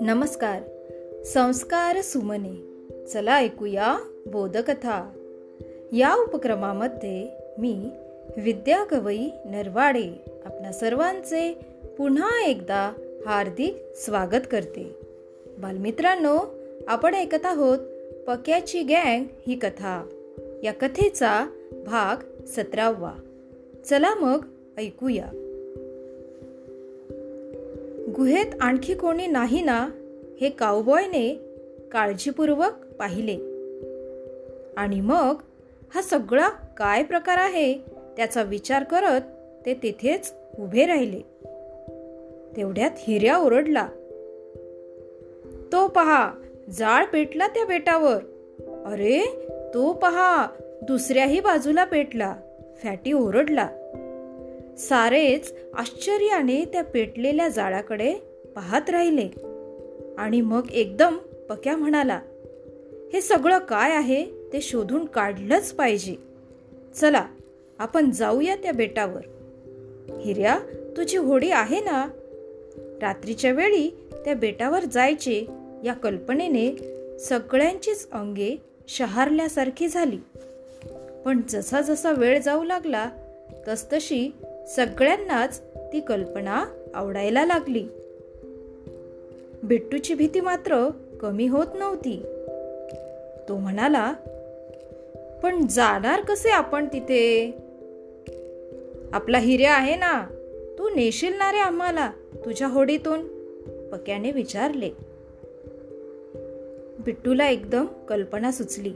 नमस्कार. संस्कार सुमने. चला ऐकूया बोधकथा. या उपक्रमामध्ये मी विद्या कवई नरवाडे आपल्या सर्वांचे पुन्हा एकदा हार्दिक स्वागत करते. बालमित्रांनो आपण ऐकत आहोत पक्याची गँग ही कथा. या कथेचा भाग सतरावा. चला मग ऐकूया. गुहेत आणखी कोणी नाही ना हे काउबॉयने काळजीपूर्वक पाहिले. आणि मग हा सगळा काय प्रकार आहे त्याचा विचार करत ते तिथेच उभे राहिले. तेवढ्यात हिऱ्या ओरडला. तो पहा जाळ पेटला त्या बेटावर. अरे तो पहा दुसऱ्याही बाजूला पेटला. फॅटी ओरडला. सारेच आश्चर्याने त्या पेटलेल्या जाळाकडे पाहत राहिले. आणि मग एकदम पक्या म्हणाला हे सगळं काय आहे ते शोधून काढलंच पाहिजे. चला आपण जाऊया त्या बेटावर. हिर्या तुझी होडी आहे ना रात्रीच्या वेळी त्या बेटावर जायचे या कल्पनेने सगळ्यांचीच अंगे शहारल्यासारखी झाली. पण जसा जसा वेळ जाऊ लागला तसतशी सगळ्यांनाच ती कल्पना आवडायला लागली. बिट्टूची भीती मात्र कमी होत नव्हती. तो म्हणाला पण जाणार कसे आपण तिथे? आपला हिरे आहे ना तू नेशील ना रे आम्हाला तुझ्या होडीतून पक्याने विचारले. बिट्टूला एकदम कल्पना सुचली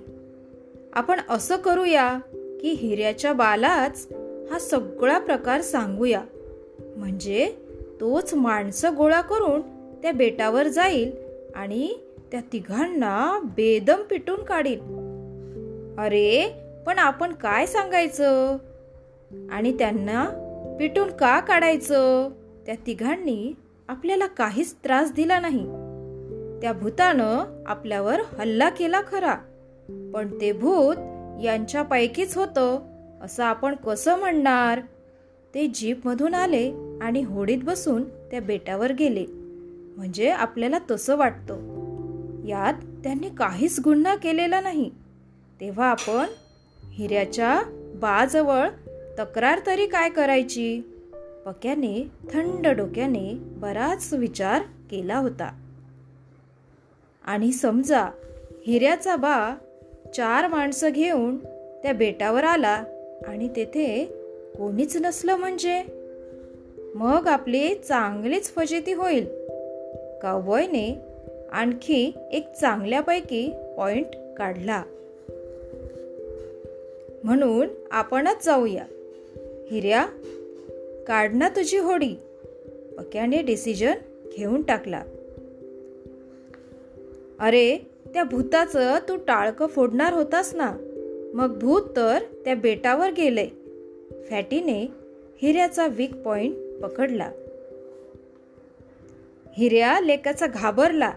आपण असं करूया की हिऱ्याच्या बालाच हा सगळा प्रकार सांगूया. म्हणजे तोच माणसं गोळा करून त्या बेटावर जाईल आणि त्या तिघांना बेदम पिटून काढील. अरे पण आपण काय सांगायचं? आणि त्यांना पिटून का काढायचं? त्या तिघांनी आपल्याला काहीच त्रास दिला नाही. त्या भूतानं आपल्यावर हल्ला केला खरा. पण ते भूत यांच्यापैकीच होतं. असं आपण कसं म्हणणार? ते जीपमधून आले आणि होडीत बसून त्या बेटावर गेले. म्हणजे आपल्याला तसं वाटतं. यात त्यांनी काहीच गुन्हा केलेला नाही. तेव्हा आपण हिऱ्याच्या बाजवळ तक्रार तरी काय करायची? पक्याने थंड डोक्याने बराच विचार केला होता. आणि समजा हिऱ्याचा बा चार माणसं घेऊन त्या बेटावर आला आणि तेथे कोणीच नसलं म्हणजे? मग आपली चांगलीच फजिती होईल. कावबॉयने आणखी एक चांगल्यापैकी पॉइंट काढला. म्हणून आपणच जाऊया. हिऱ्या काढ ना तुझी होडी. पक्याने डिसिजन घेऊन टाकला. अरे त्या भूताचं तू टाळकं फोडणार होतास ना? मग भूत तर त्या बेटावर गेले. फॅटीने हिऱ्याचा वीक पॉइंट पकडला. हिऱ्या लेकाचा घाबरला.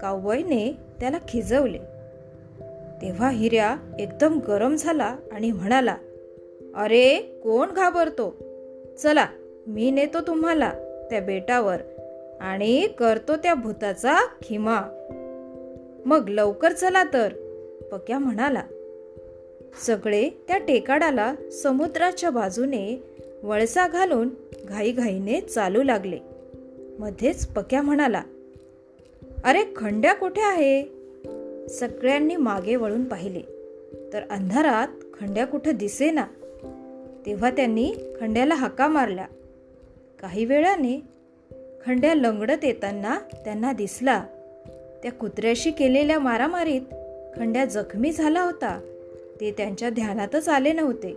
कावबॉयने त्याला खिजवले. तेव्हा हिऱ्या एकदम गरम झाला आणि म्हणाला अरे कोण घाबरतो? चला मी नेतो तुम्हाला त्या बेटावर आणि करतो त्या भूताचा खिमा. मग लवकर चला तर पक्या म्हणाला सगळे त्या टेकाडाला समुद्राच्या बाजूने वळसा घालून घाईघाईने चालू लागले. मध्येच पक्या म्हणाला अरे खंड्या कुठे आहे? सगळ्यांनी मागे वळून पाहिले. तर अंधारात खंड्या कुठं दिसेना. तेव्हा त्यांनी खंड्याला हाका मारल्या काही वेळाने खंड्या लंगडत येताना त्यांना दिसला. त्या कुत्र्याशी केलेल्या मारामारीत खंड्या जखमी झाला होता. ते त्यांच्या ध्यानातच आले नव्हते.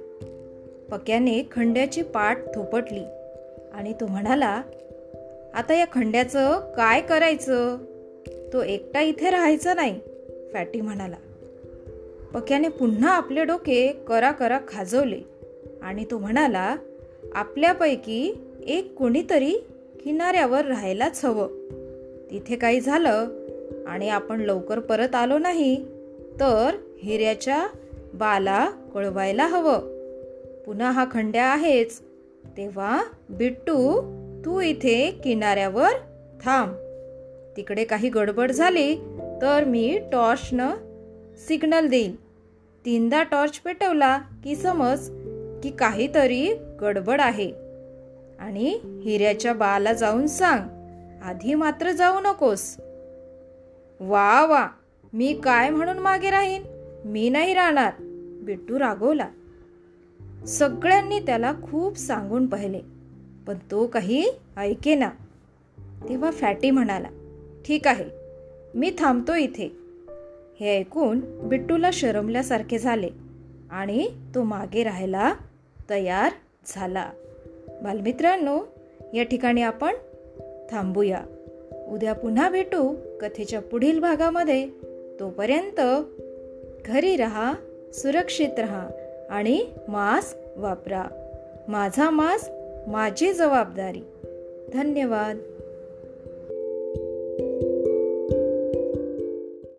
पक्याने खंड्याची पाठ थोपटली आणि तो म्हणाला आता या खंड्याचं काय करायचं? तो एकटा इथे राहायचा नाही फॅटी म्हणाला. पक्याने पुन्हा आपले डोके करा करा खाजवले आणि तो म्हणाला आपल्यापैकी एक कोणीतरी किनाऱ्यावर राहायलाच हवं. तिथे काही झालं आणि आपण लवकर परत आलो नाही तर हिऱ्याच्या बाला कळवायला हवं. पुन्हा हा खंड्या आहेच. तेव्हा बिट्टू तू इथे किनाऱ्यावर थांब. तिकडे काही गडबड झाली तर मी टॉर्चनं सिग्नल देईन. तीनदा टॉर्च पेटवला की समज की काहीतरी गडबड आहे. आणि हिऱ्याच्या बाला जाऊन सांग आधी मात्र जाऊ नकोस. वा वा मी काय म्हणून मागे राहीन? मी नाही राहणार बिट्टू रागवला. सगळ्यांनी त्याला खूप सांगून पाहिले पण तो काही ऐकेना तेव्हा फॅटी म्हणाला ठीक आहे मी थांबतो इथे. हे ऐकून बिट्टूला शरमल्यासारखे झाले आणि तो मागे राहायला तयार झाला. बालमित्रांनो या ठिकाणी आपण थांबूया. उद्या पुन्हा भेटू कथेच्या पुढील भागामध्ये. तोपर्यंत घरी रहा सुरक्षित रहा आणि मास्क वापरा. माझा मास्क माझी जबाबदारी. धन्यवाद.